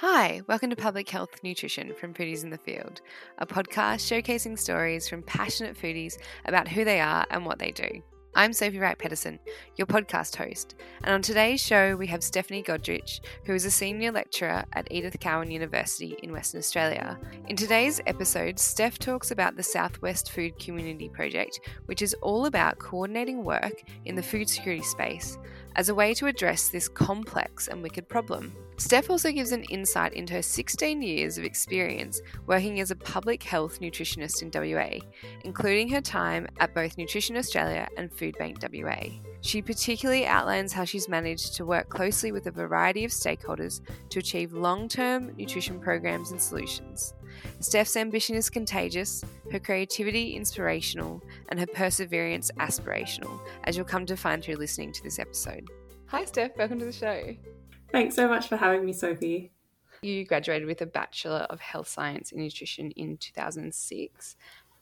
Hi, welcome to Public Health Nutrition from Foodies in the Field, a podcast showcasing stories from passionate foodies about who they are and what they do. I'm Sophie Wright Pedersen, your podcast host, and on today's show we have Stephanie Godrich, who is a senior lecturer at Edith Cowan University in Western Australia. In today's episode, Steph talks about the Southwest Food Community Project, which is all about coordinating work in the food security space as a way to address this complex and wicked problem. Steph also gives an insight into her 16 years of experience working as a public health nutritionist in WA, including her time at both Nutrition Australia and Foodbank WA. She particularly outlines how she's managed to work closely with a variety of stakeholders to achieve long term nutrition programs and solutions. Steph's ambition is contagious, her creativity inspirational, and her perseverance aspirational, as you'll come to find through listening to this episode. Hi, Steph. Welcome to the show. Thanks so much for having me, Sophie. You graduated with a Bachelor of Health Science in Nutrition in 2006.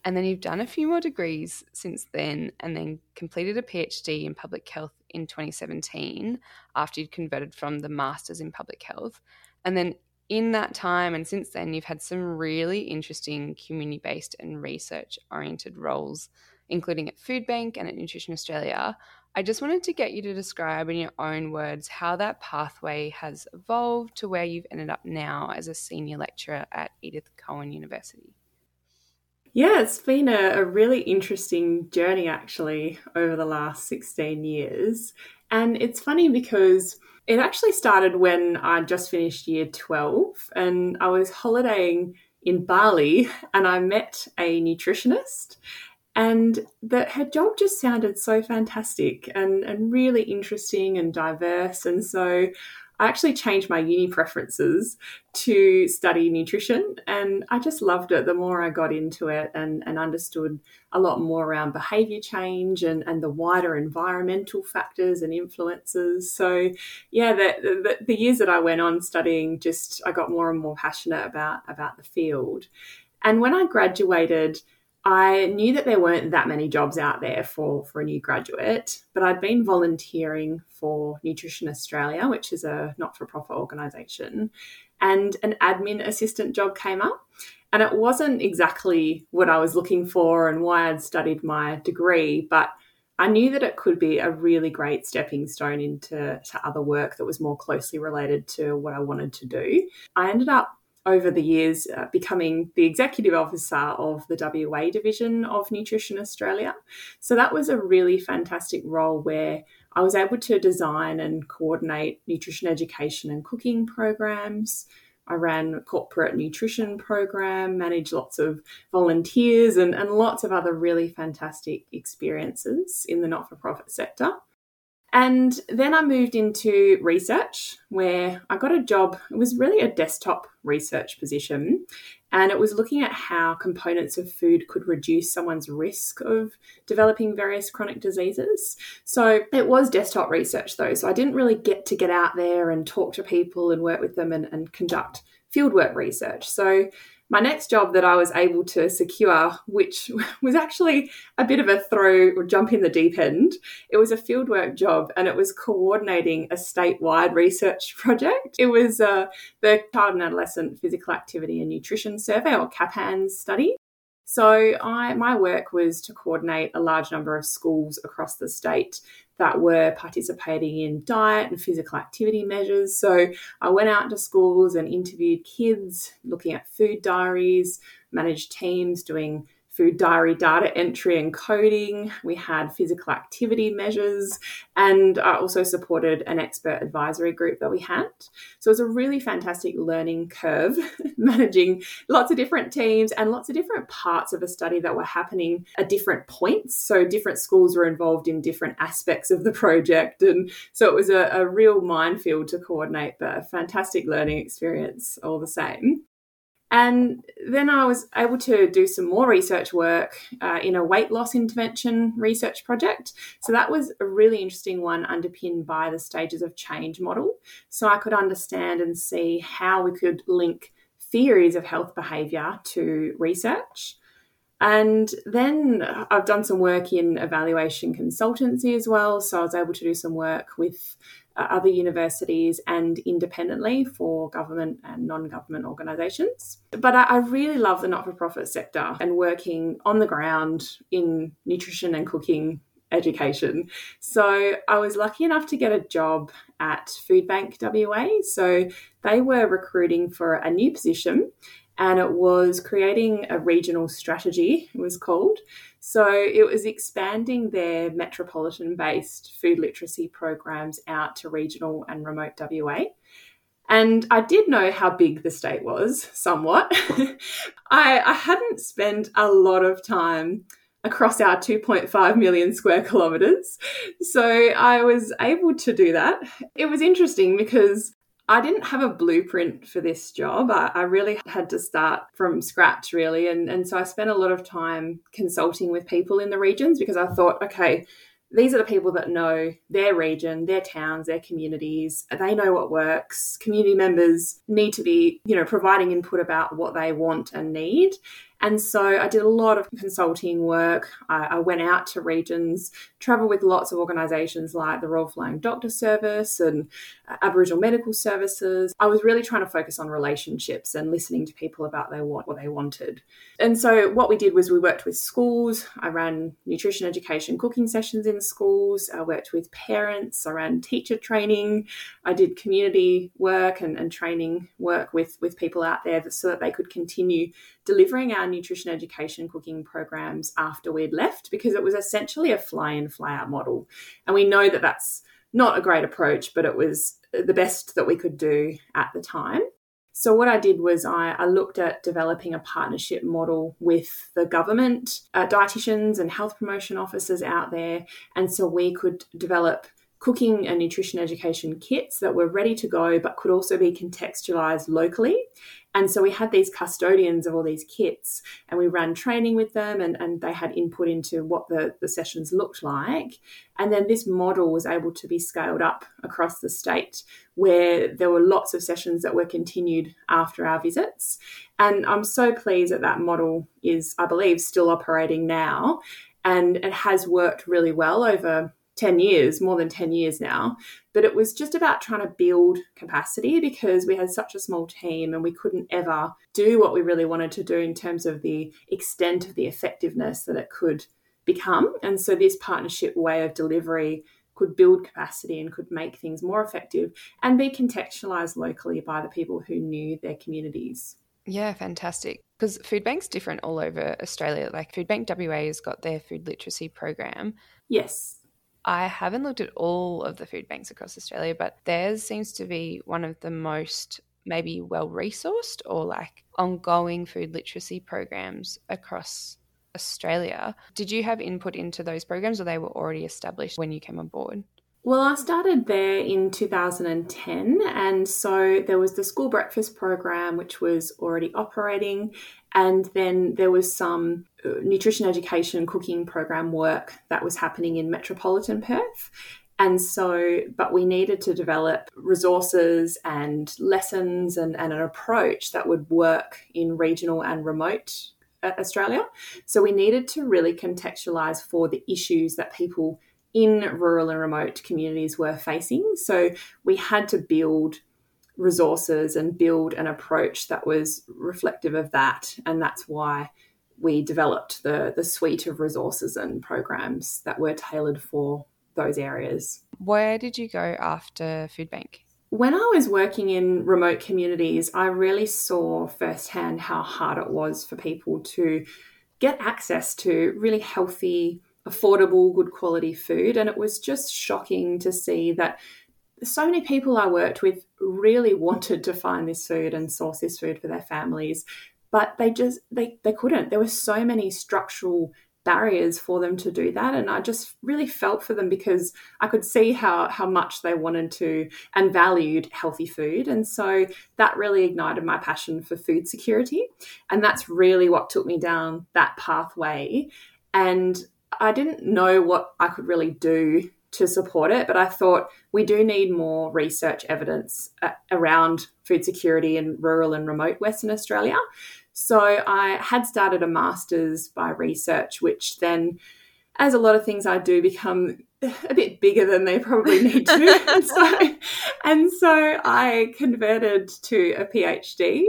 And then you've done a few more degrees since then, and then completed a PhD in public health in 2017 after you'd converted from the Masters in Public Health. And then in that time and since then, you've had some really interesting community based and research oriented roles, including at Foodbank and at Nutrition Australia. I just wanted to get you to describe in your own words how that pathway has evolved to where you've ended up now as a senior lecturer at Edith Cowan University. Yeah, it's been a, a, really interesting journey actually over the last 16 years. And it's funny because it actually started when I just finished year 12 and I was holidaying in Bali and I met a nutritionist and that her job just sounded so fantastic and, and really interesting and diverse. And so I actually changed my uni preferences to study nutrition, and I just loved it the more I got into it and, and understood a lot more around behavior change and, and the wider environmental factors and influences. So, yeah, the, the, the years that I went on studying, just I got more and more passionate about, about the field. And when I graduated, I knew that there weren't that many jobs out there for, for a new graduate, but I'd been volunteering for Nutrition Australia, which is a not for profit organisation, and an admin assistant job came up. And it wasn't exactly what I was looking for and why I'd studied my degree, but I knew that it could be a really great stepping stone into other work that was more closely related to what I wanted to do. I ended up over the years uh, becoming the executive officer of the WA division of Nutrition Australia. So that was a really fantastic role where I was able to design and coordinate nutrition education and cooking programs. I ran a corporate nutrition program, managed lots of volunteers, and, and lots of other really fantastic experiences in the not for profit sector. And then I moved into research where I got a job. It was really a desktop research position. And it was looking at how components of food could reduce someone's risk of developing various chronic diseases. So it was desktop research though. So I didn't really get to get out there and talk to people and work with them and, and conduct fieldwork research. So my next job that I was able to secure, which was actually a bit of a throw or jump in the deep end, it was a fieldwork job and it was coordinating a statewide research project. It was uh, the Child and Adolescent Physical Activity and Nutrition Survey or CAPANS study. So I, my work was to coordinate a large number of schools across the state that were participating in diet and physical activity measures. So I went out to schools and interviewed kids, looking at food diaries, managed teams doing food diary data entry and coding. We had physical activity measures, and I also supported an expert advisory group that we had. So it was a really fantastic learning curve, managing lots of different teams and lots of different parts of a study that were happening at different points. So different schools were involved in different aspects of the project. And so it was a, a real minefield to coordinate, but a fantastic learning experience all the same. And then I was able to do some more research work uh, in a weight loss intervention research project. So that was a really interesting one, underpinned by the stages of change model. So I could understand and see how we could link theories of health behaviour to research. And then I've done some work in evaluation consultancy as well. So I was able to do some work with uh, other universities and independently for government and non government organisations. But I, I really love the not for profit sector and working on the ground in nutrition and cooking education. So I was lucky enough to get a job at Foodbank WA. So they were recruiting for a new position and it was creating a regional strategy, it was called. So it was expanding their metropolitan based food literacy programs out to regional and remote WA. And I did know how big the state was, somewhat. I, I hadn't spent a lot of time across our 2.5 million square kilometres. So I was able to do that. It was interesting because I didn't have a blueprint for this job. I, I, really had to start from scratch, really. And, and so I spent a lot of time consulting with people in the regions because I thought, okay, these are the people that know their region, their towns, their communities. They know what works. Community members need to be, you know, providing input about what they want and need. And so I did a lot of consulting work. I, I went out to regions, traveled with lots of organisations like the Royal Flying Doctor Service and Aboriginal Medical Services. I was really trying to focus on relationships and listening to people about their what, what they wanted. And so what we did was we worked with schools. I ran nutrition education cooking sessions in schools. I worked with parents. I ran teacher training. I did community work and, and training work with, with people out there so that they could continue delivering our nutrition education cooking programs after we'd left because it was essentially a fly in, fly out model. And we know that that's not a great approach, but it was the best that we could do at the time. So, what I did was I, I looked at developing a partnership model with the government, uh, dietitians, and health promotion officers out there. And so we could develop cooking and nutrition education kits that were ready to go but could also be contextualized locally. And so we had these custodians of all these kits and we ran training with them and, and they had input into what the, the sessions looked like. And then this model was able to be scaled up across the state where there were lots of sessions that were continued after our visits. And I'm so pleased that that model is, I believe, still operating now. And it has worked really well over 10 years, more than 10 years now. But it was just about trying to build capacity because we had such a small team and we couldn't ever do what we really wanted to do in terms of the extent of the effectiveness that it could become. And so this partnership way of delivery could build capacity and could make things more effective and be contextualized locally by the people who knew their communities. Yeah, fantastic. Because Foodbank's different all over Australia. Like Foodbank WA has got their food literacy program. Yes. I haven't looked at all of the food banks across Australia, but theirs seems to be one of the most maybe well resourced or like ongoing food literacy programs across Australia. Did you have input into those programs or they were already established when you came on board? Well, I started there in 2010, and so there was the school breakfast program, which was already operating, and then there was some uh, nutrition education cooking program work that was happening in metropolitan Perth. And so, but we needed to develop resources and lessons and, and an approach that would work in regional and remote uh, Australia. So we needed to really contextualize for the issues that people in rural and remote communities were facing. So we had to build resources and build an approach that was reflective of that. And that's why we developed the, the suite of resources and programs that were tailored for those areas. Where did you go after Foodbank? When I was working in remote communities, I really saw firsthand how hard it was for people to get access to really healthy affordable, good quality food. And it was just shocking to see that so many people I worked with really wanted to find this food and source this food for their families, but they just they, they couldn't. There were so many structural barriers for them to do that and I just really felt for them because I could see how how much they wanted to and valued healthy food and so that really ignited my passion for food security and that's really what took me down that pathway and I didn't know what I could really do to support it, but I thought we do need more research evidence uh, around food security in rural and remote Western Australia. So I had started a master's by research, which then, as a lot of things I do, become a bit bigger than they probably need to. and, so, and so I converted to a PhD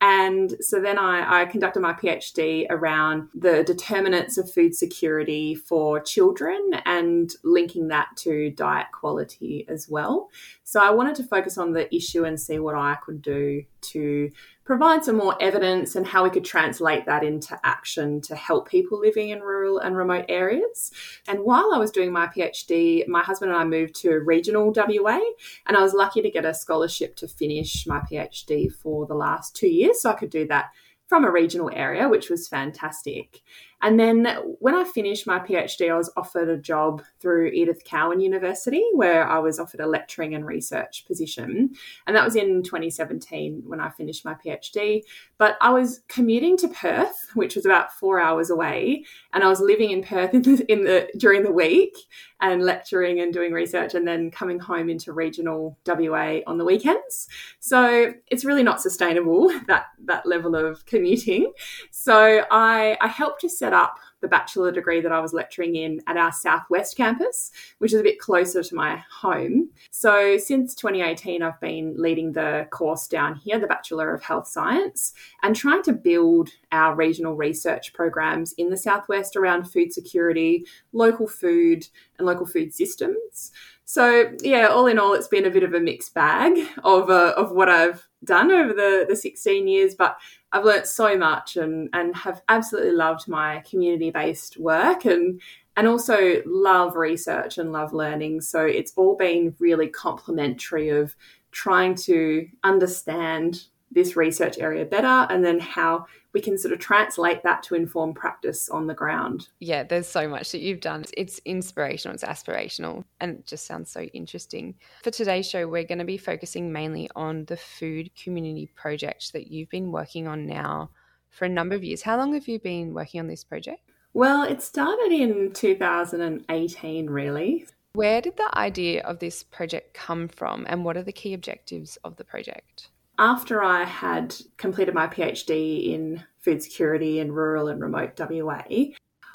and so then I, I, conducted my PhD around the determinants of food security for children and linking that to diet quality as well. So I wanted to focus on the issue and see what I could do to provide some more evidence and how we could translate that into action to help people living in rural and remote areas. And while I was doing my PhD, my husband and I moved to regional WA, and I was lucky to get a scholarship to finish my PhD for the last two years. So I could do that from a regional area, which was fantastic. And then when I finished my PhD, I was offered a job through Edith Cowan University, where I was offered a lecturing and research position. And that was in 2017 when I finished my PhD. But I was commuting to Perth, which was about four hours away, and I was living in Perth in the, in the during the week and lecturing and doing research, and then coming home into regional WA on the weekends. So it's really not sustainable that that level of commuting. So I I helped to set set up the bachelor degree that I was lecturing in at our Southwest campus, which is a bit closer to my home. So, since 2018, I've been leading the course down here, the Bachelor of Health Science, and trying to build our regional research programs in the Southwest around food security, local food, and local food systems. So, yeah, all in all, it's been a bit of a mixed bag of, uh, of what I've done over the, the 16 years, but I've learnt so much and, and have absolutely loved my community based work and and also love research and love learning. So it's all been really complementary of trying to understand this research area better and then how we can sort of translate that to inform practice on the ground. Yeah, there's so much that you've done. It's inspirational, it's aspirational, and it just sounds so interesting. For today's show, we're going to be focusing mainly on the food community project that you've been working on now for a number of years. How long have you been working on this project? Well, it started in 2018, really. Where did the idea of this project come from, and what are the key objectives of the project? After I had completed my PhD in food security in rural and remote WA,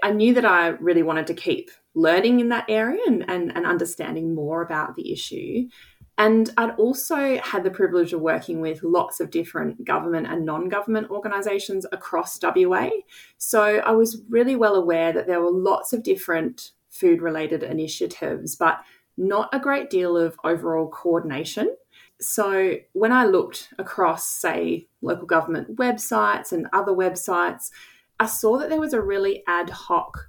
I knew that I really wanted to keep learning in that area and, and, and understanding more about the issue. And I'd also had the privilege of working with lots of different government and non government organisations across WA. So I was really well aware that there were lots of different food related initiatives, but not a great deal of overall coordination. So when I looked across, say, local government websites and other websites, I saw that there was a really ad hoc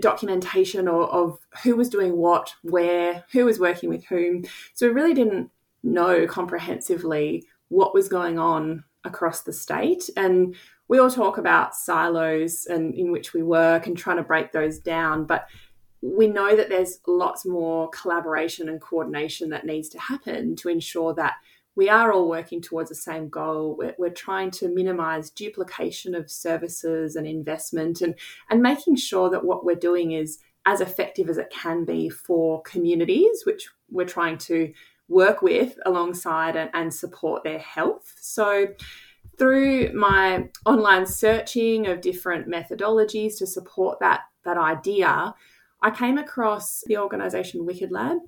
documentation of, of who was doing what, where, who was working with whom. So we really didn't know comprehensively what was going on across the state. And we all talk about silos and in which we work and trying to break those down, but we know that there's lots more collaboration and coordination that needs to happen to ensure that we are all working towards the same goal. We're, we're, trying to minimize duplication of services and investment and, and making sure that what we're doing is as effective as it can be for communities, which we're trying to work with alongside and, and support their health. So, through my online searching of different methodologies to support that, that idea, I came across the organisation Wicked Lab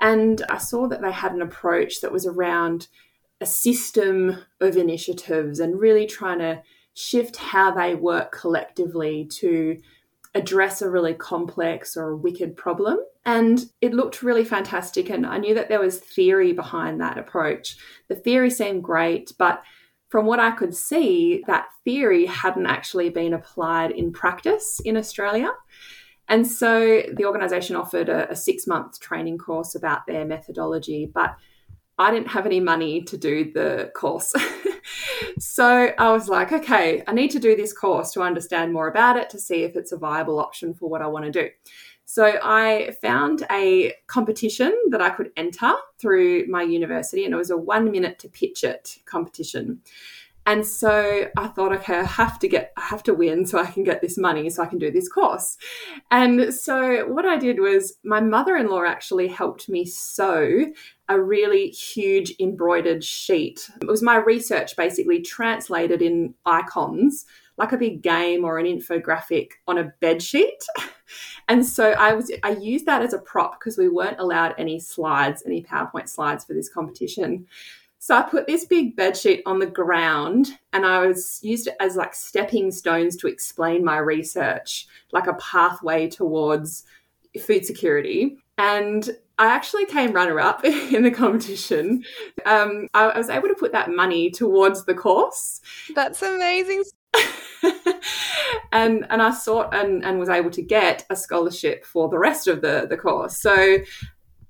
and I saw that they had an approach that was around a system of initiatives and really trying to shift how they work collectively to address a really complex or a wicked problem. And it looked really fantastic. And I knew that there was theory behind that approach. The theory seemed great, but from what I could see, that theory hadn't actually been applied in practice in Australia. And so the organisation offered a, a six month training course about their methodology, but I didn't have any money to do the course. so I was like, okay, I need to do this course to understand more about it to see if it's a viable option for what I want to do. So I found a competition that I could enter through my university, and it was a one minute to pitch it competition. And so I thought, okay, I have to get, I have to win so I can get this money so I can do this course. And so what I did was my mother in law actually helped me sew a really huge embroidered sheet. It was my research basically translated in icons like a big game or an infographic on a bed sheet. And so I was I used that as a prop because we weren't allowed any slides, any PowerPoint slides for this competition. So I put this big bed sheet on the ground and I was used it as like stepping stones to explain my research, like a pathway towards food security. And I actually came runner up in the competition. Um, I, I was able to put that money towards the course. That's amazing. and and I sought and, and was able to get a scholarship for the rest of the, the course. So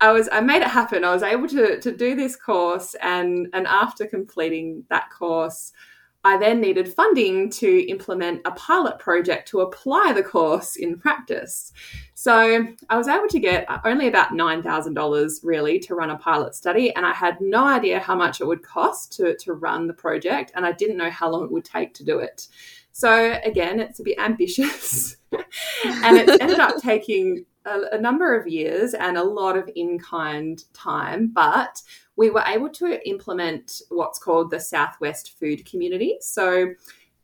I was I made it happen. I was able to to do this course and and after completing that course, I then needed funding to implement a pilot project to apply the course in practice. So I was able to get only about $9,000 really to run a pilot study, and I had no idea how much it would cost to, to run the project, and I didn't know how long it would take to do it. So again, it's a bit ambitious, and it ended up taking a, a number of years and a lot of in kind time, but we were able to implement what's called the Southwest Food Community. So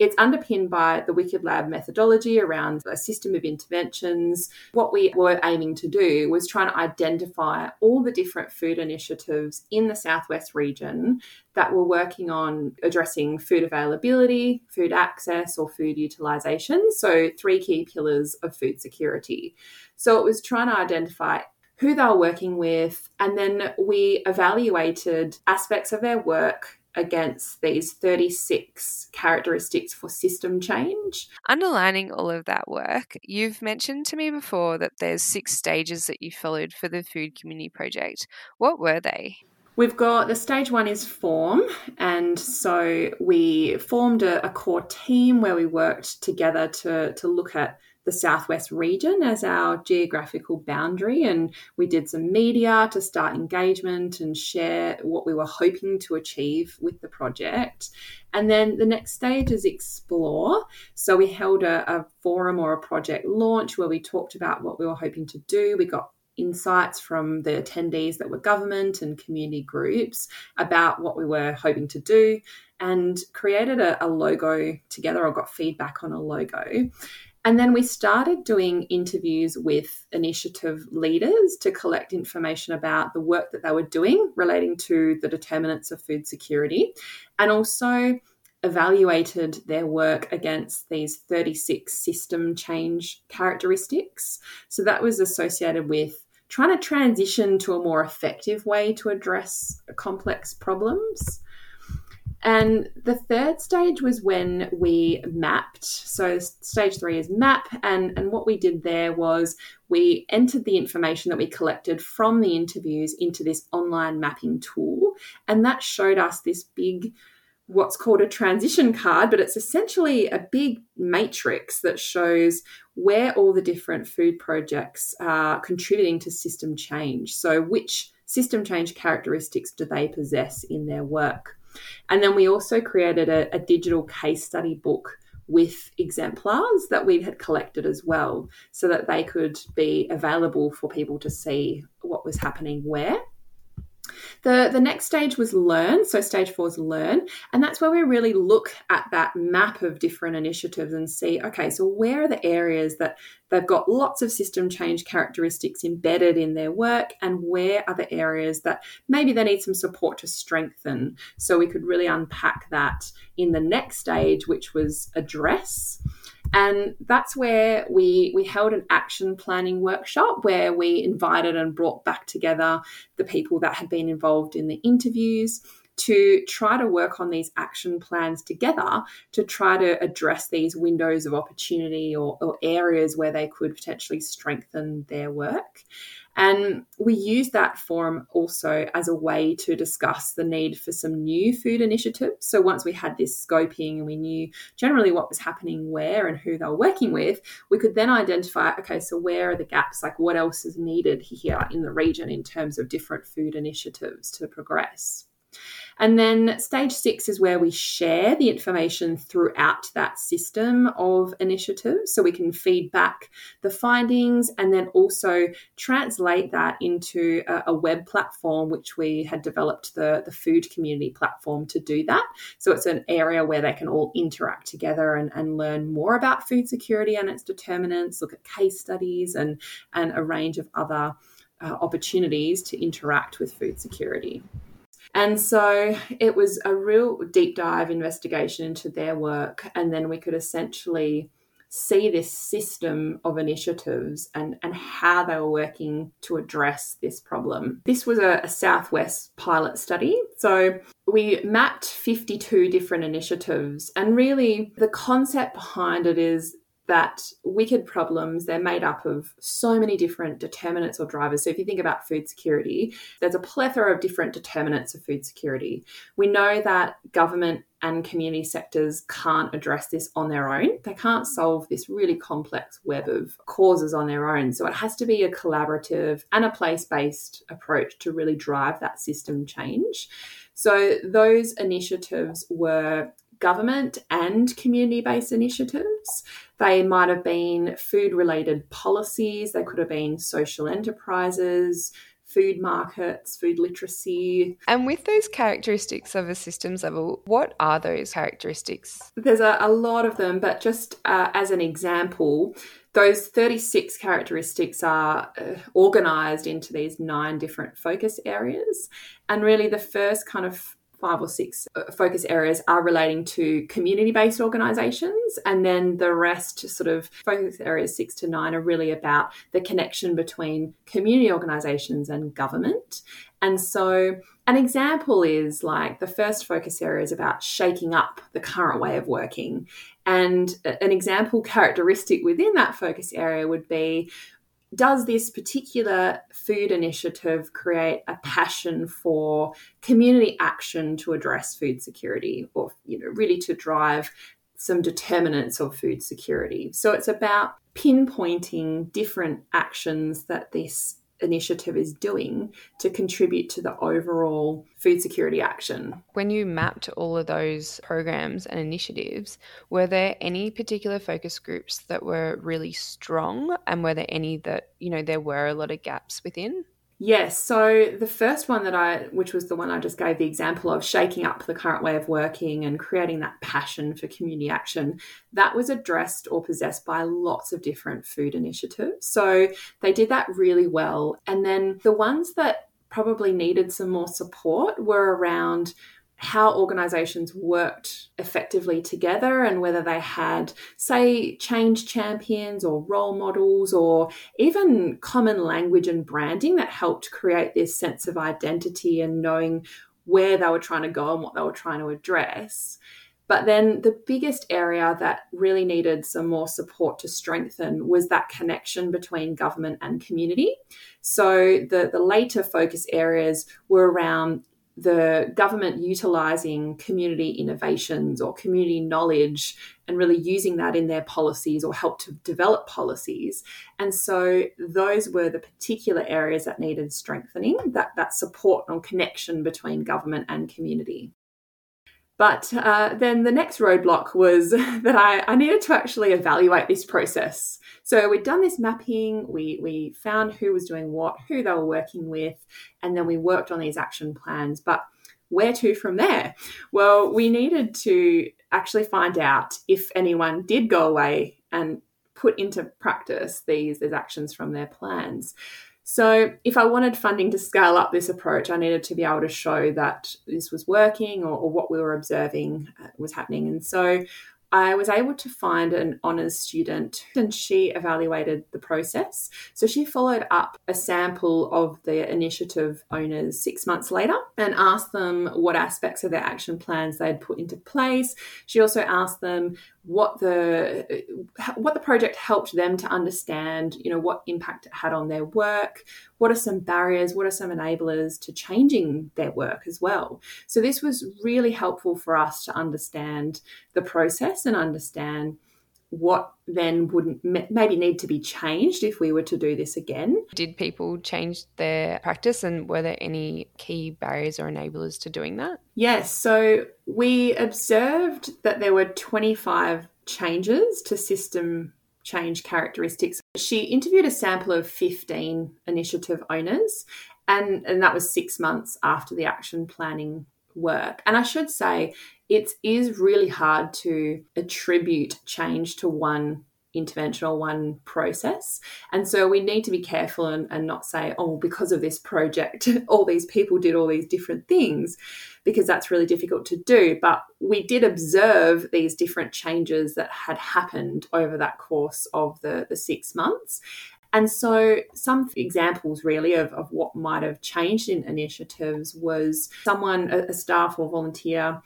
it's underpinned by the Wicked Lab methodology around a system of interventions. What we were aiming to do was trying to identify all the different food initiatives in the Southwest region that were working on addressing food availability, food access, or food utilisation. So, three key pillars of food security. So, it was trying to identify who they were working with, and then we evaluated aspects of their work against these 36 characteristics for system change. Underlining all of that work, you've mentioned to me before that there's six stages that you followed for the Food Community Project. What were they? We've got the stage one is form, and so we formed a, a core team where we worked together to, to look at the Southwest region as our geographical boundary. And we did some media to start engagement and share what we were hoping to achieve with the project. And then the next stage is explore. So we held a, a forum or a project launch where we talked about what we were hoping to do. We got insights from the attendees that were government and community groups about what we were hoping to do and created a, a, logo together or got feedback on a logo. And then we started doing interviews with initiative leaders to collect information about the work that they were doing relating to the determinants of food security and also evaluated their work against these 36 system change characteristics. So that was associated with trying to transition to a more effective way to address complex problems. And the third stage was when we mapped. So stage three is map. And, and what we did there was we entered the information that we collected from the interviews into this online mapping tool. And that showed us this big what's called a transition card, but it's essentially a big matrix that shows where all the different food projects are contributing to system change. So, which system change characteristics do they possess in their work? And then we also created a, a digital case study book with exemplars that we had collected as well so that they could be available for people to see what was happening where. The, the next stage was learn. So, stage four is learn. And that's where we really look at that map of different initiatives and see okay, so where are the areas that they've got lots of system change characteristics embedded in their work, and where are the areas that maybe they need some support to strengthen? So, we could really unpack that in the next stage, which was address. And that's where we, we held an action planning workshop where we invited and brought back together the people that had been involved in the interviews to try to work on these action plans together to try to address these windows of opportunity or, or areas where they could potentially strengthen their work. And we use that forum also as a way to discuss the need for some new food initiatives. So once we had this scoping and we knew generally what was happening where and who they were working with, we could then identify okay, so where are the gaps? Like what else is needed here in the region in terms of different food initiatives to progress? And then stage six is where we share the information throughout that system of initiatives. So we can feed back the findings and then also translate that into a, a web platform, which we had developed the, the food community platform to do that. So it's an area where they can all interact together and, and learn more about food security and its determinants, look at case studies and, and a range of other uh, opportunities to interact with food security. And so it was a real deep dive investigation into their work. And then we could essentially see this system of initiatives and, and how they were working to address this problem. This was a, a Southwest pilot study. So we mapped 52 different initiatives. And really, the concept behind it is that wicked problems, they're made up of so many different determinants or drivers. So if you think about food security, there's a plethora of different determinants of food security. We know that government and community sectors can't address this on their own. They can't solve this really complex web of causes on their own. So it has to be a collaborative and a place based approach to really drive that system change. So those initiatives were government and community based initiatives. They might have been food related policies, they could have been social enterprises, food markets, food literacy. And with those characteristics of a systems level, what are those characteristics? There's a, a lot of them, but just uh, as an example, those 36 characteristics are uh, organized into these nine different focus areas. And really, the first kind of five or six uh, focus areas are relating to community based organizations. And then the rest, sort of focus areas six to nine, are really about the connection between community organizations and government. And so, an example is like the first focus area is about shaking up the current way of working. And an example characteristic within that focus area would be does this particular food initiative create a passion for community action to address food security or you know really to drive some determinants of food security? So it's about pinpointing different actions that this initiative is doing to contribute to the overall food security action. When you mapped all of those programs and initiatives, were there any particular focus groups that were really strong and were there any that, you know, there were a lot of gaps within? Yes. So the first one that I, which was the one I just gave the example of shaking up the current way of working and creating that passion for community action, that was addressed or possessed by lots of different food initiatives. So they did that really well. And then the ones that probably needed some more support were around how organizations worked effectively together and whether they had, say, change champions or role models or even common language and branding that helped create this sense of identity and knowing where they were trying to go and what they were trying to address. But then the biggest area that really needed some more support to strengthen was that connection between government and community. So the, the later focus areas were around the government utilizing community innovations or community knowledge and really using that in their policies or help to develop policies. And so those were the particular areas that needed strengthening, that, that support and connection between government and community. But uh, then the next roadblock was that I, I, needed to actually evaluate this process. So we'd done this mapping, we, we found who was doing what, who they were working with, and then we worked on these action plans. But where to from there? Well, we needed to actually find out if anyone did go away and put into practice these, these actions from their plans. So, if I wanted funding to scale up this approach, I needed to be able to show that this was working or, or what we were observing uh, was happening. And so, I was able to find an honours student and she evaluated the process. So she followed up a sample of the initiative owners six months later and asked them what aspects of their action plans they'd put into place. She also asked them what the what the project helped them to understand, you know, what impact it had on their work, what are some barriers, what are some enablers to changing their work as well. So this was really helpful for us to understand the process and understand what then wouldn't maybe need to be changed if we were to do this again. Did people change their practice and were there any key barriers or enablers to doing that? Yes, so we observed that there were 25 changes to system change characteristics. She interviewed a sample of 15 initiative owners and, and that was six months after the action planning work. And I should say, it is really hard to attribute change to one intervention or one process. And so we need to be careful and, and, not say, oh, because of this project, all these people did all these different things, because that's really difficult to do. But we did observe these different changes that had happened over that course of the, the six months. And so, some examples really of, of what might have changed in initiatives was someone, a, a staff or volunteer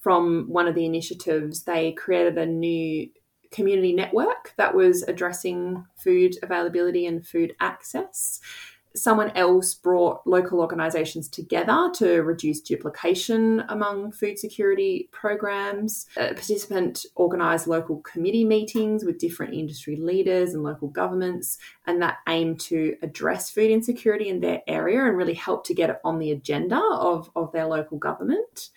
from one of the initiatives, they created a new community network that was addressing food availability and food access someone else brought local organisations together to reduce duplication among food security programs. A participant organised local committee meetings with different industry leaders and local governments, and that aimed to address food insecurity in their area and really help to get it on the agenda of, of their local government.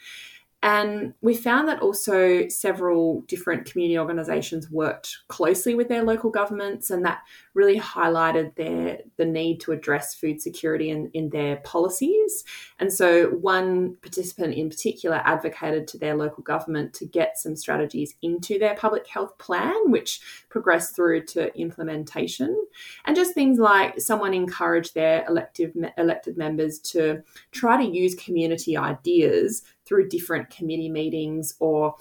And we found that also several different community organisations worked closely with their local governments, and that really highlighted their the need to address food security in, in their policies. And so, one participant in particular advocated to their local government to get some strategies into their public health plan, which progressed through to implementation. And just things like someone encouraged their elective elected members to try to use community ideas through different committee meetings or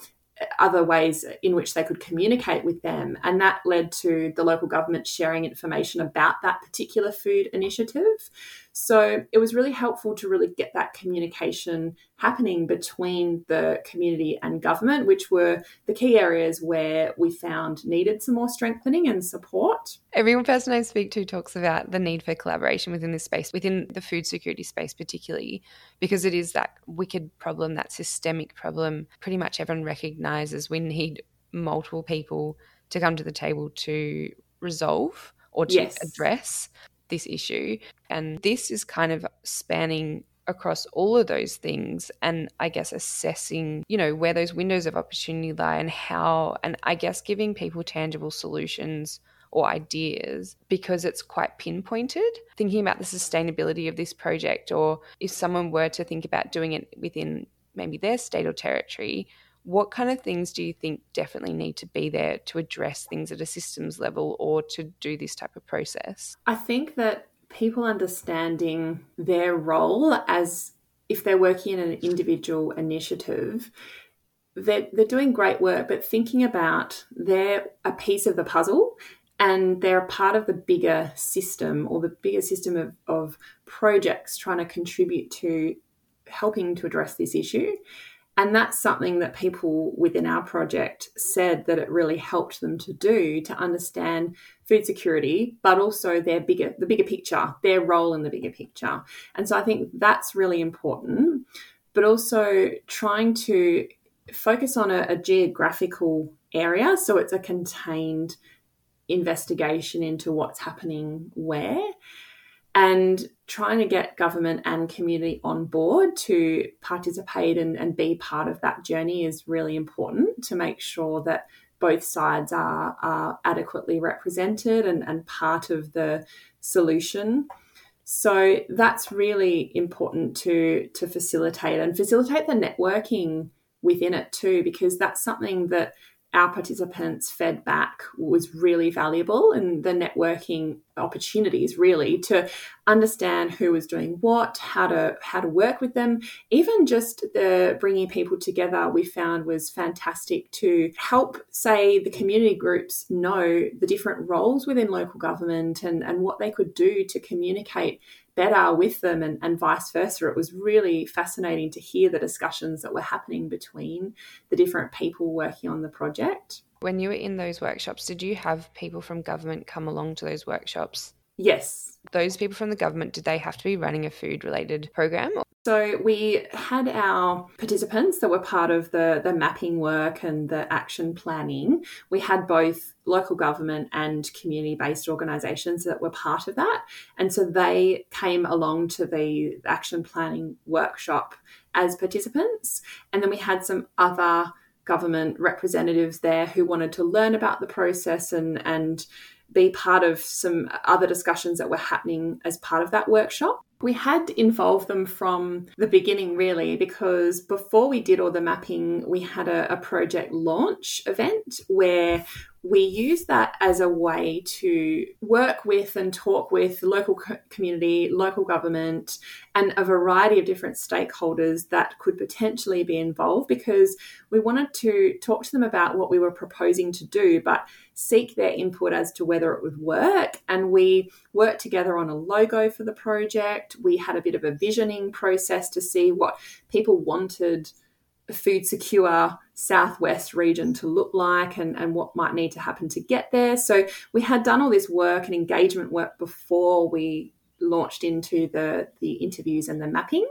other ways in which they could communicate with them. And that led to the local government sharing information about that particular food initiative. So it was really helpful to really get that communication happening between the community and government, which were the key areas where we found needed some more strengthening and support. Every person I speak to talks about the need for collaboration within this space, within the food security space, particularly because it is that wicked problem, that systemic problem. Pretty much everyone recognizes we need multiple people to come to the table to resolve or to yes. address this issue. And this is kind of spanning across all of those things and I guess assessing, you know, where those windows of opportunity lie and how, and I guess giving people tangible solutions or ideas because it's quite pinpointed. Thinking about the sustainability of this project, or if someone were to think about doing it within maybe their state or territory, what kind of things do you think definitely need to be there to address things at a systems level or to do this type of process? I think that people understanding their role as if they're working in an individual initiative, they're, they're doing great work, but thinking about they're a piece of the puzzle and they're a part of the bigger system or the bigger system of, of projects trying to contribute to helping to address this issue. And that's something that people within our project said that it really helped them to do to understand food security, but also their bigger the bigger picture, their role in the bigger picture. And so I think that's really important. But also trying to focus on a, a geographical area so it's a contained investigation into what's happening where and trying to get government and community on board to participate and, and be part of that journey is really important to make sure that both sides are, are adequately represented and, and part of the solution. So that's really important to to facilitate and facilitate the networking within it too, because that's something that our participants fed back was really valuable and the networking opportunities really to understand who was doing what how to how to work with them even just the bringing people together we found was fantastic to help say the community groups know the different roles within local government and and what they could do to communicate better with them and, and vice versa. It was really fascinating to hear the discussions that were happening between the different people working on the project. When you were in those workshops, did you have people from government come along to those workshops? Yes. Those people from the government, did they have to be running a food related program? So we had our participants that were part of the, the mapping work and the action planning. We had both local government and community based organisations that were part of that. And so they came along to the action planning workshop as participants. And then we had some other government representatives there who wanted to learn about the process and, and be part of some other discussions that were happening as part of that workshop. We had involved them from the beginning, really, because before we did all the mapping, we had a, a project launch event where we use that as a way to work with and talk with local community, local government, and a variety of different stakeholders that could potentially be involved because we wanted to talk to them about what we were proposing to do, but seek their input as to whether it would work. And we worked together on a logo for the project. We had a bit of a visioning process to see what people wanted food secure southwest region to look like and, and what might need to happen to get there. So we had done all this work and engagement work before we launched into the the interviews and the mapping.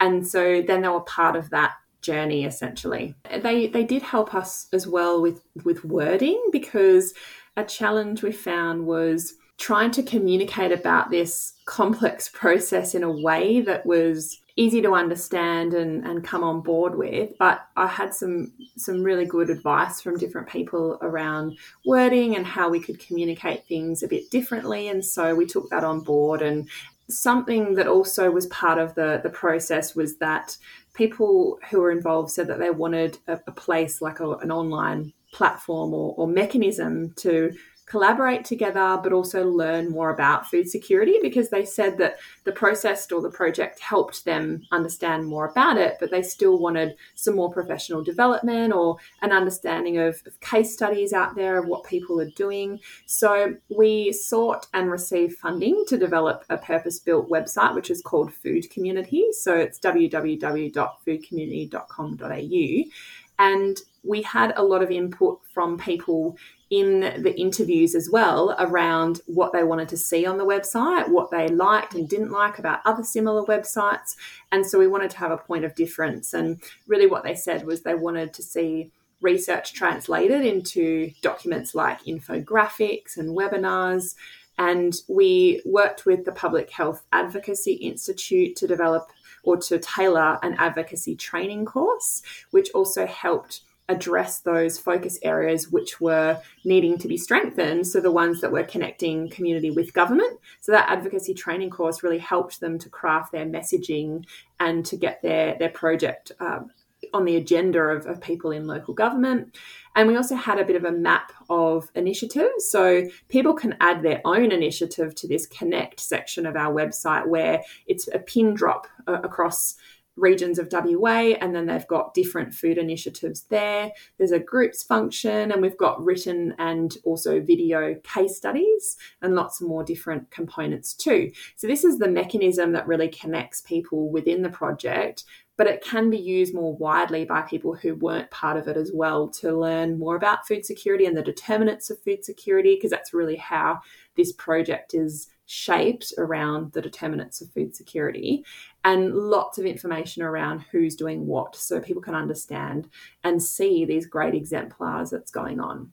And so then they were part of that journey essentially. They they did help us as well with with wording because a challenge we found was trying to communicate about this complex process in a way that was easy to understand and, and come on board with. But I had some some really good advice from different people around wording and how we could communicate things a bit differently. And so we took that on board. And something that also was part of the the process was that people who were involved said that they wanted a, a place like a, an online platform or, or mechanism to collaborate together, but also learn more about food security because they said that the process or the project helped them understand more about it, but they still wanted some more professional development or an understanding of, of case studies out there of what people are doing. So we sought and received funding to develop a purpose built website, which is called Food Community. So it's www.foodcommunity.com.au. And we had a lot of input from people in the interviews as well around what they wanted to see on the website, what they liked and didn't like about other similar websites. And so we wanted to have a point of difference. And really, what they said was they wanted to see research translated into documents like infographics and webinars. And we worked with the Public Health Advocacy Institute to develop or to tailor an advocacy training course, which also helped address those focus areas which were needing to be strengthened. So, the ones that were connecting community with government. So, that advocacy training course really helped them to craft their messaging and to get their, their project um, on the agenda of, of people in local government. And we also had a bit of a map of initiatives. So people can add their own initiative to this connect section of our website where it's a pin drop uh, across regions of WA, and then they've got different food initiatives there. There's a groups function, and we've got written and also video case studies, and lots more different components too. So, this is the mechanism that really connects people within the project. But it can be used more widely by people who weren't part of it as well to learn more about food security and the determinants of food security, because that's really how this project is shaped around the determinants of food security and lots of information around who's doing what so people can understand and see these great exemplars that's going on.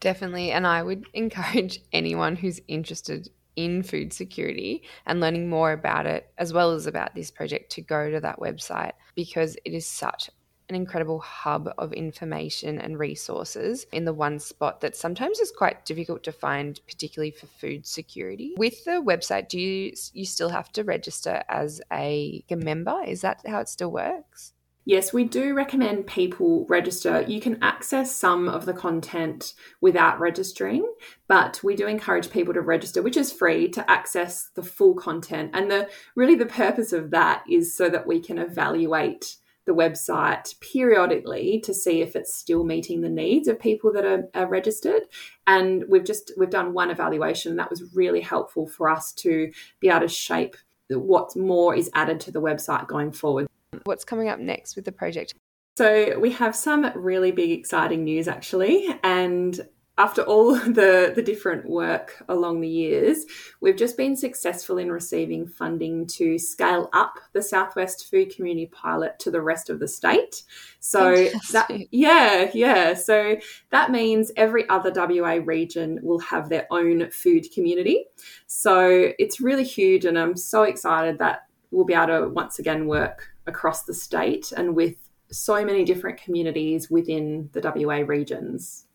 Definitely. And I would encourage anyone who's interested in food security and learning more about it, as well as about this project, to go to that website because it is such an incredible hub of information and resources in the one spot that sometimes is quite difficult to find, particularly for food security. With the website, do you you still have to register as a, a member? Is that how it still works? Yes, we do recommend people register. You can access some of the content without registering, but we do encourage people to register, which is free to access the full content. And the really the purpose of that is so that we can evaluate the website periodically to see if it's still meeting the needs of people that are, are registered. And we've just we've done one evaluation that was really helpful for us to be able to shape what more is added to the website going forward. What's coming up next with the project? So we have some really big exciting news actually. And after all the, the different work along the years, we've just been successful in receiving funding to scale up the Southwest Food Community Pilot to the rest of the state. So that yeah, yeah. So that means every other WA region will have their own food community. So it's really huge and I'm so excited that we'll be able to once again work across the state and with so many different communities within the WA regions.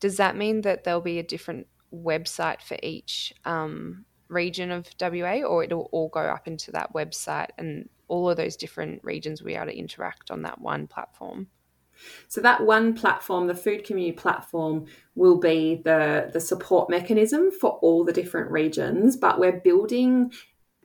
Does that mean that there'll be a different website for each um, region of WA, or it'll all go up into that website and all of those different regions will be able to interact on that one platform? So that one platform, the food community platform, will be the, the support mechanism for all the different regions, but we're building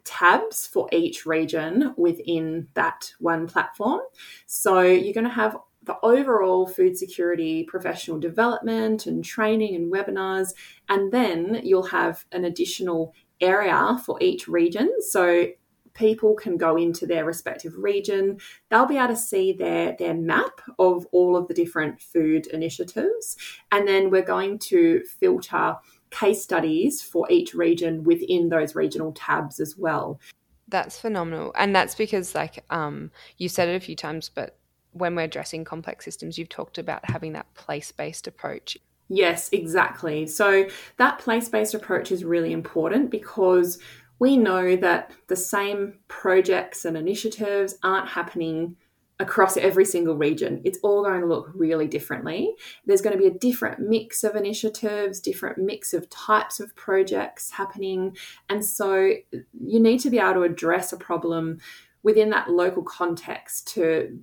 tabs for each region within that one platform. So you're going to have the overall food security professional development and training and webinars, and then you'll have an additional area for each region. So people can go into their respective region. They'll be able to see their, their map of all of the different food initiatives. And then we're going to filter case studies for each region within those regional tabs as well. That's phenomenal. And that's because, like, um, you said it a few times, but when we're addressing complex systems, you've talked about having that place based approach. Yes, exactly. So, that place based approach is really important because we know that the same projects and initiatives aren't happening across every single region. It's all going to look really differently. There's going to be a different mix of initiatives, different mix of types of projects happening. And so you need to be able to address a problem within that local context to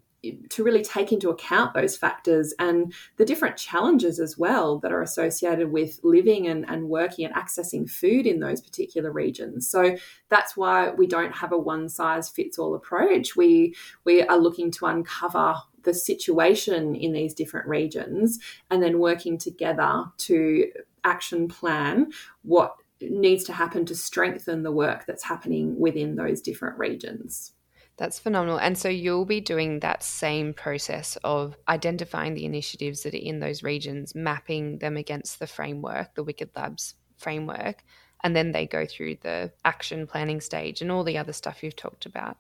to really take into account those factors and the different challenges as well that are associated with living and, and working and accessing food in those particular regions. So that's why we don't have a one size fits all approach. We we are looking to uncover the situation in these different regions and then working together to action plan what needs to happen to strengthen the work that's happening within those different regions. That's phenomenal. And so you'll be doing that same process of identifying the initiatives that are in those regions, mapping them against the framework, the Wicked Labs framework, and then they go through the action planning stage and all the other stuff you've talked about.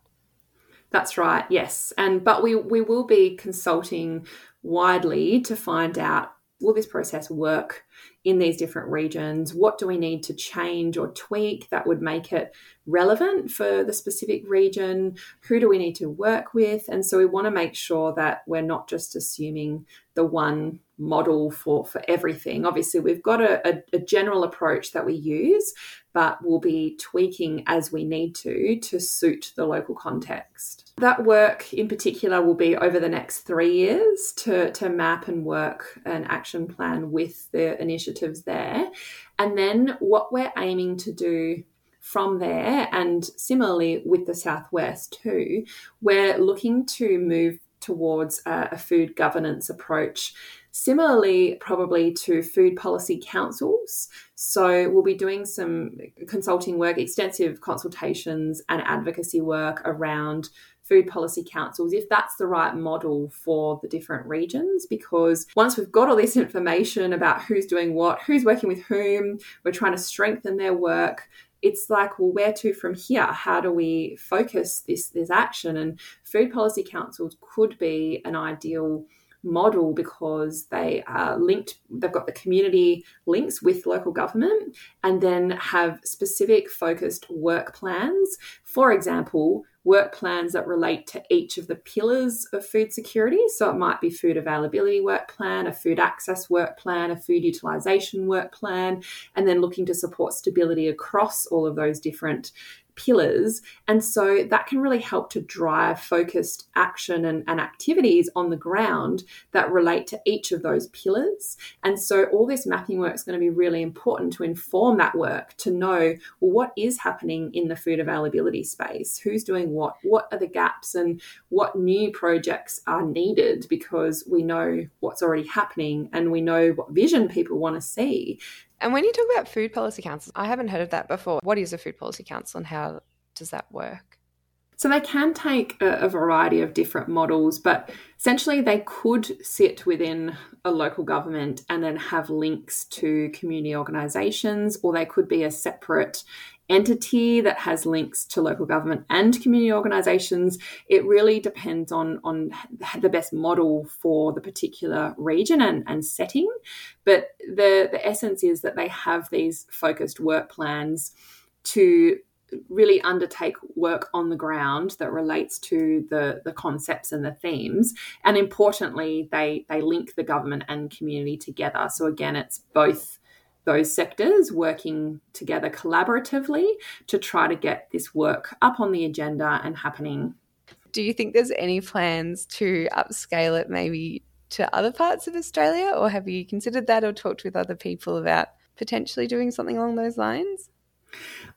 That's right. Yes. And but we we will be consulting widely to find out will this process work in these different regions? What do we need to change or tweak that would make it relevant for the specific region? Who do we need to work with? And so we want to make sure that we're not just assuming the one model for, for everything. Obviously, we've got a, a, a general approach that we use, but we'll be tweaking as we need to to suit the local context. That work in particular will be over the next three years to, to map and work an action plan with the initiatives there. And then what we're aiming to do from there, and similarly with the Southwest too, we're looking to move towards a, a food governance approach Similarly, probably to food policy councils. So, we'll be doing some consulting work, extensive consultations and advocacy work around food policy councils if that's the right model for the different regions. Because once we've got all this information about who's doing what, who's working with whom, we're trying to strengthen their work. It's like, well, where to from here? How do we focus this this action? And food policy councils could be an ideal model because they are linked, they've got the community links with local government and then have specific focused work plans. For example, work plans that relate to each of the pillars of food security. So it might be food availability work plan, a food access work plan, a food utilisation work plan, and then looking to support stability across all of those different pillars. And so that can really help to drive focused action and, and, activities on the ground that relate to each of those pillars. And so all this mapping work is going to be really important to inform that work to know well, what is happening in the food availability space, who's doing what, what are the gaps, and what new projects are needed because we know what's already happening and we know what vision people want to see. And when you talk about food policy councils, I haven't heard of that before. What is a food policy council and how does that work? So they can take a, variety of different models, but essentially they could sit within a local government and then have links to community organisations, or they could be a separate entity that has links to local government and community organisations. It really depends on, on the best model for the particular region and, and setting. But the, the essence is that they have these focused work plans to really undertake work on the ground that relates to the, the concepts and the themes. And importantly, they, they link the government and community together. So again, it's both those sectors working together collaboratively to try to get this work up on the agenda and happening. Do you think there's any plans to upscale it maybe to other parts of Australia, or have you considered that or talked with other people about potentially doing something along those lines?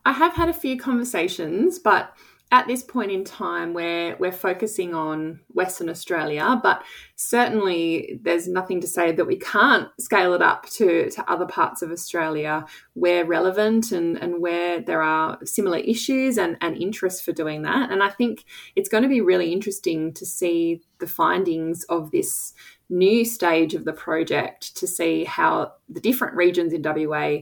I have had a few conversations, but at this point in time where we're focusing on Western Australia, but certainly there's nothing to say that we can't scale it up to, to other parts of Australia where relevant and, and where there are similar issues and, and interest for doing that. And I think it's going to be really interesting to see the findings of this new stage of the project to see how the different regions in WA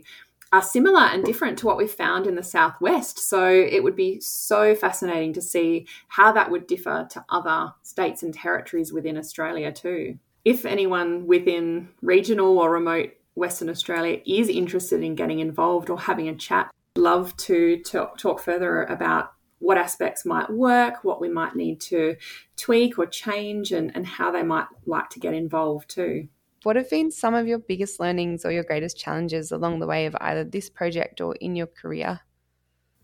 are similar and different to what we found in the southwest. So it would be so fascinating to see how that would differ to other states and territories within Australia too. If anyone within regional or remote Western Australia is interested in getting involved or having a chat, love to talk, talk further about what aspects might work, what we might need to tweak or change, and, and how they might like to get involved too. What have been some of your biggest learnings or your greatest challenges along the way of either this project or in your career?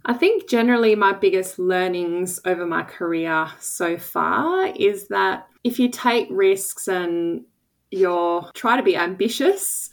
I think generally my biggest learnings over my career so far is that if you take risks and you're try to be ambitious,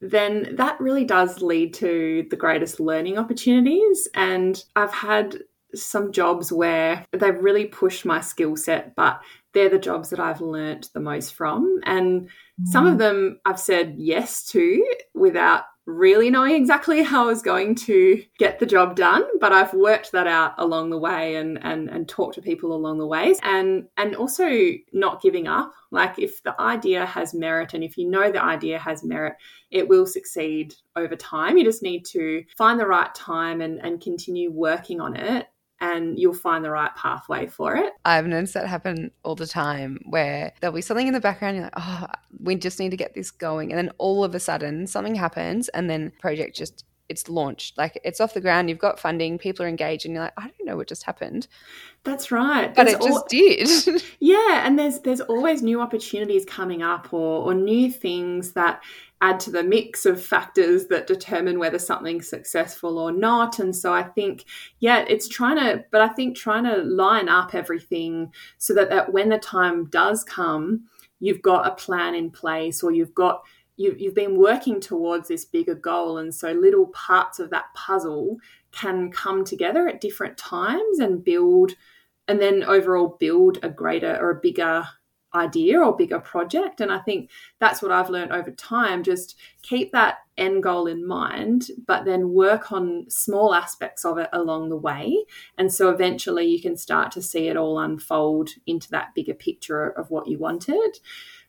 then that really does lead to the greatest learning opportunities. And I've had some jobs where they've really pushed my skill set, but they're the jobs that I've learnt the most from. And some of mm. them I've said yes to without really knowing exactly how I was going to get the job done, but I've worked that out along the way and and and talked to people along the ways and and also not giving up. Like if the idea has merit and if you know the idea has merit, it will succeed over time. You just need to find the right time and and continue working on it and you'll find the right pathway for it. I've noticed that happen all the time where there'll be something in the background, you're like, oh, we just need to get this going. And then all of a sudden something happens and then project just it's launched like it's off the ground you've got funding people are engaged and you're like i don't know what just happened that's right but there's it just al- did yeah and there's there's always new opportunities coming up or or new things that add to the mix of factors that determine whether something's successful or not. And so I think, yeah, it's trying to, but I think trying to line up everything so that, that when the time does come, you've got a plan in place or you've got you, you've been working towards this bigger goal and so little parts of that puzzle can come together at different times and build and then overall build a greater or a bigger idea or bigger project. And I think that's what I've learned over time. Just keep that end goal in mind, but then work on small aspects of it along the way. And so eventually you can start to see it all unfold into that bigger picture of what you wanted.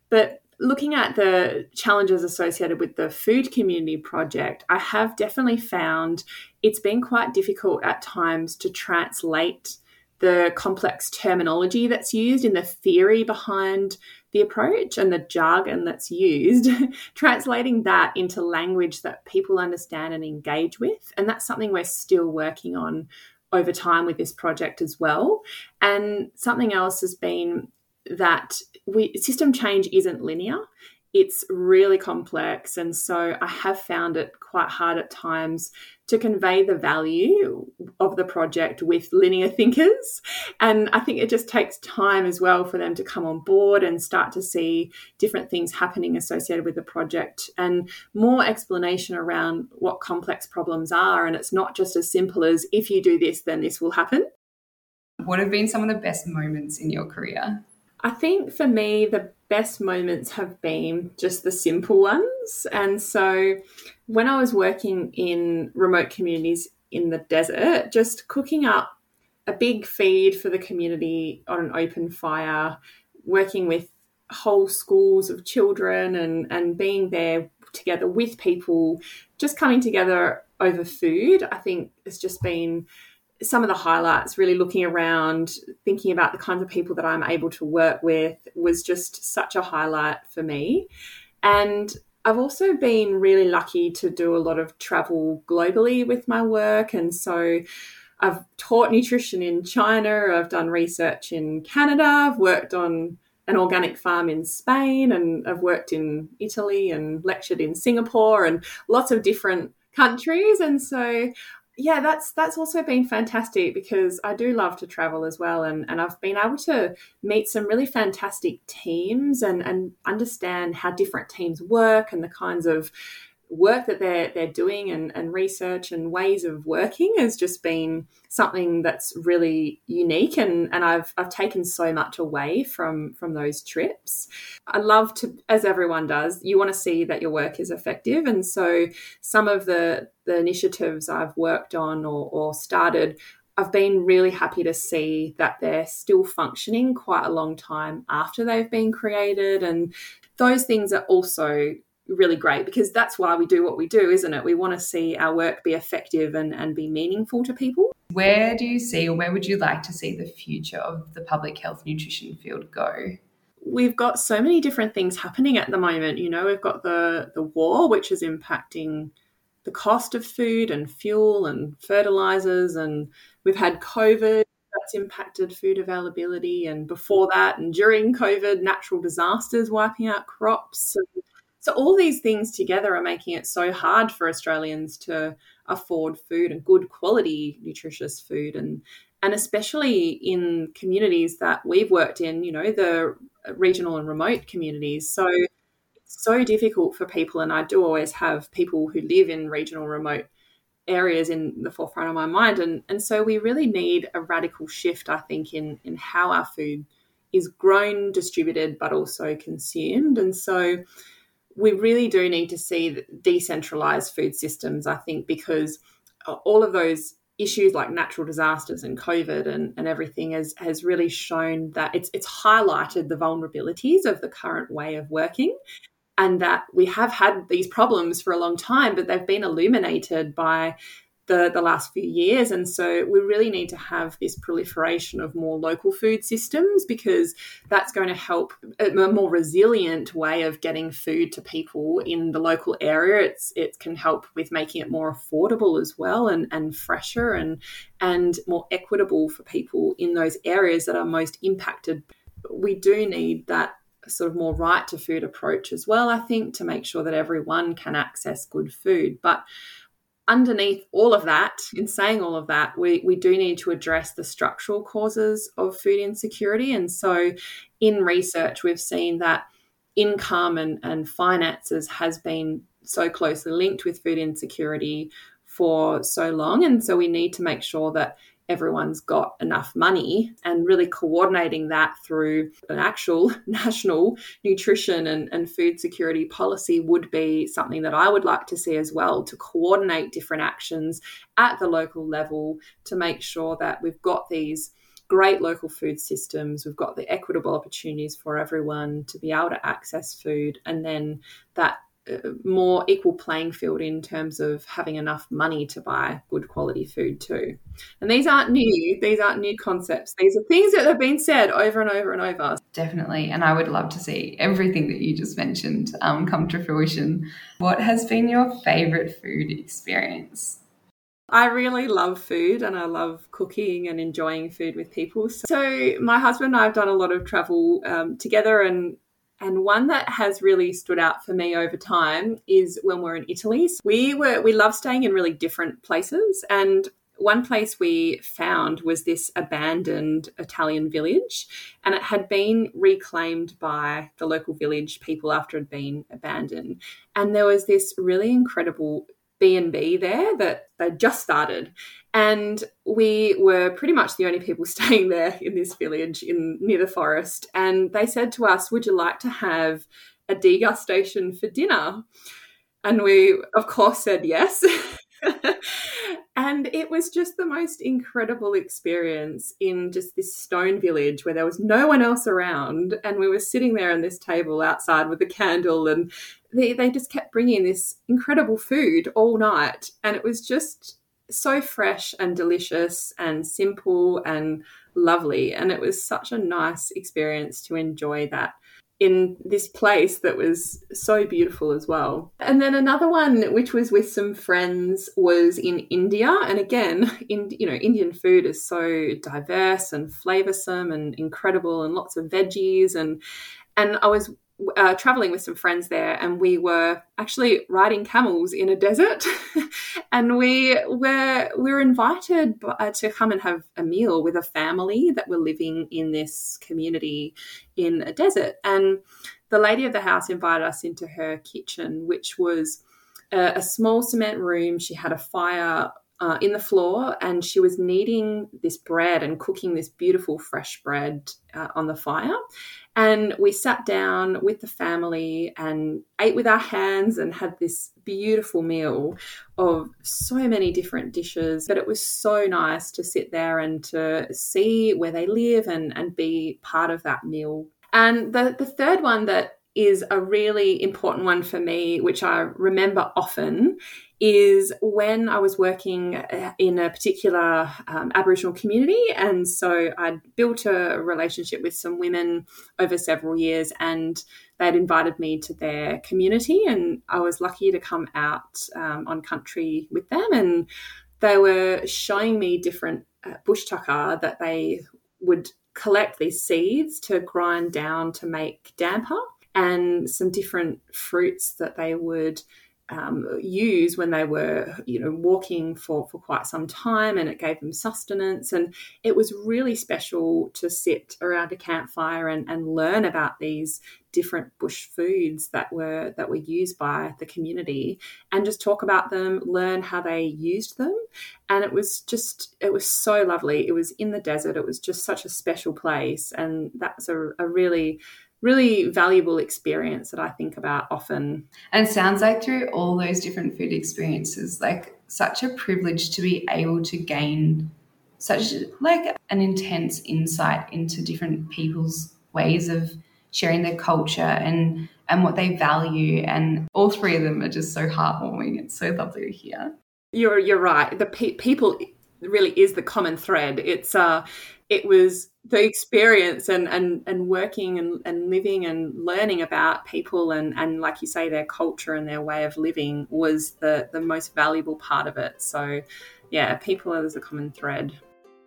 But looking at the challenges associated with the food community project, I have definitely found it's been quite difficult at times to translate the complex terminology that's used in the theory behind the approach and the jargon that's used, translating that into language that people understand and engage with. And that's something we're still working on over time with this project as well. And something else has been that we, system change isn't linear it's really complex. And so I have found it quite hard at times to convey the value of the project with linear thinkers. And I think it just takes time as well for them to come on board and start to see different things happening associated with the project and more explanation around what complex problems are. And it's not just as simple as if you do this, then this will happen. What have been some of the best moments in your career? I think for me, the best moments have been just the simple ones. And so when I was working in remote communities in the desert, just cooking up a big feed for the community on an open fire, working with whole schools of children and, and being there together with people, just coming together over food, I think has just been some of the highlights. Really looking around, thinking about the kinds of people that I'm able to work with was just such a highlight for me. And I've also been really lucky to do a lot of travel globally with my work. And so I've taught nutrition in China, I've done research in Canada, I've worked on an organic farm in Spain, and I've worked in Italy and lectured in Singapore and lots of different countries. And so yeah, that's that's also been fantastic because I do love to travel as well, and, and I've been able to meet some really fantastic teams and and understand how different teams work and the kinds of work that they're they're doing and, and research and ways of working has just been something that's really unique and, and I've I've taken so much away from from those trips. I love to as everyone does, you want to see that your work is effective. And so some of the the initiatives I've worked on or, or started I've been really happy to see that they're still functioning quite a long time after they've been created. And those things are also really great because that's why we do what we do, isn't it? We want to see our work be effective and, and be meaningful to people. Where do you see, or where would you like to see the future of the public health nutrition field go? We've got so many different things happening at the moment. You know, we've got the, the war, which is impacting the cost of food and fuel and fertilizers, and we've had COVID that's impacted food availability. And before that, and during COVID, natural disasters wiping out crops. And so all these things together are making it so hard for Australians to afford food and good quality nutritious food and and especially in communities that we've worked in, you know, the regional and remote communities. So so difficult for people and I do always have people who live in regional remote areas in the forefront of my mind and and so we really need a radical shift I think in in how our food is grown, distributed but also consumed. And so we really do need to see decentralized food systems, I think, because uh, all of those issues like natural disasters and COVID and, and everything has, has really shown that it's, it's highlighted the vulnerabilities of the current way of working and that we have had these problems for a long time, but they've been illuminated by the, the last few years. And so we really need to have this proliferation of more local food systems because that's going to help a more resilient way of getting food to people in the local area. It's it can help with making it more affordable as well and, and fresher and and more equitable for people in those areas that are most impacted. We do need that sort of more right to food approach as well, I think, to make sure that everyone can access good food. But underneath all of that, in saying all of that, we, we do need to address the structural causes of food insecurity. And so, in research, we've seen that income and, and finances has been so closely linked with food insecurity for so long. And so, we need to make sure that everyone's got enough money and really coordinating that through an actual national nutrition and, and food security policy would be something that I would like to see as well to coordinate different actions at the local level to make sure that we've got these great local food systems. We've got the equitable opportunities for everyone to be able to access food, and then that more equal playing field in terms of having enough money to buy good quality food too. And these aren't new, these aren't new concepts. These are things that have been said over and over and over. Definitely. And I would love to see everything that you just mentioned um, come to fruition. What has been your favorite food experience? I really love food and I love cooking and enjoying food with people. So, my husband and I have done a lot of travel um, together, and and one that has really stood out for me over time is when we're in Italy. We were we love staying in really different places and one place we found was this abandoned Italian village, and it had been reclaimed by the local village people after it had been abandoned. And there was this really incredible B&B there that they just started. And we were pretty much the only people staying there in this village in near the forest. And they said to us, Would you like to have a degustation for dinner? And we, of course, said yes. and it was just the most incredible experience in just this stone village where there was no one else around. And we were sitting there on this table outside with a candle, and they, they just kept bringing this incredible food all night. And it was just so fresh and delicious and simple and lovely. And it was such a nice experience to enjoy that in this place that was so beautiful as well. And then another one, which was with some friends, was in India. And again, in you know, Indian food is so diverse and flavoursome and incredible, and lots of veggies. And and I was uh, traveling with some friends there, and we were actually riding camels in a desert, and we were we were invited uh, to come and have a meal with a family that were living in this community in a desert, and the lady of the house invited us into her kitchen, which was a, a small cement room. She had a fire uh, in the floor and she was kneading this bread and cooking this beautiful fresh bread uh, on the fire. And we sat down with the family and ate with our hands and had this beautiful meal of so many different dishes. But it was so nice to sit there and to see where they live and, and be part of that meal. And the, the third one that is a really important one for me, which I remember often, is when I was working uh, in a particular um, Aboriginal community. And so I'd built a relationship with some women over several years, and they'd invited me to their community. And I was lucky to come out um, on country with them. And they were showing me different uh, bush tucker that they would collect these seeds to grind down to make damper and some different fruits that they would um, use when they were, you know, walking for, for quite some time, and it gave them sustenance. And it was really special to sit around a campfire and, and learn about these different bush foods that were that were used by the community, and just talk about them, learn how they used them. And it was just, it was so lovely. It was in the desert. It was just such a special place, and that's a, a really really valuable experience that I think about often. And sounds like through all those different food experiences, like such a privilege to be able to gain such like an intense insight into different people's ways of sharing their culture and and what they value. And all three of them are just so heartwarming it's so lovely to hear. You're you're right. The pe- people really is the common thread. It's uh it was the experience and and and working and, and living and learning about people and and like you say their culture and their way of living was the the most valuable part of it. So yeah people is a common thread.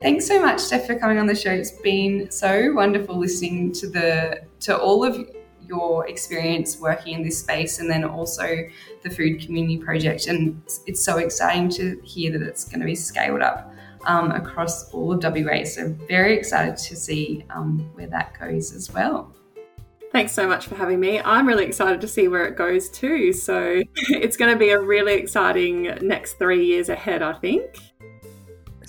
Thanks so much steph for coming on the show. It's been so wonderful listening to the to all of your experience working in this space and then also the food community project. And it's so exciting to hear that it's going to be scaled up um, across all of WA. So, very excited to see um, where that goes as well. Thanks so much for having me. I'm really excited to see where it goes too. So, it's going to be a really exciting next three years ahead, I think.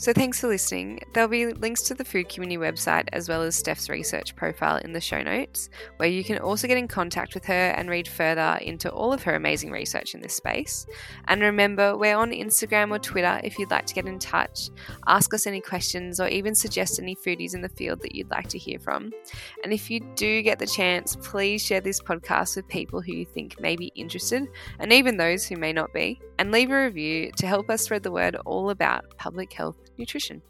So thanks for listening. There'll be links to the Food Community website as well as Steph's research profile in the show notes, where you can also get in contact with her and read further into all of her amazing research in this space. And remember, we're on Instagram or Twitter if you'd like to get in touch, ask us any questions, or even suggest any foodies in the field that you'd like to hear from. And if you do get the chance, please share this podcast with people who you think may be interested, and even those who may not be, and leave a review to help us spread the word all about public health nutrition.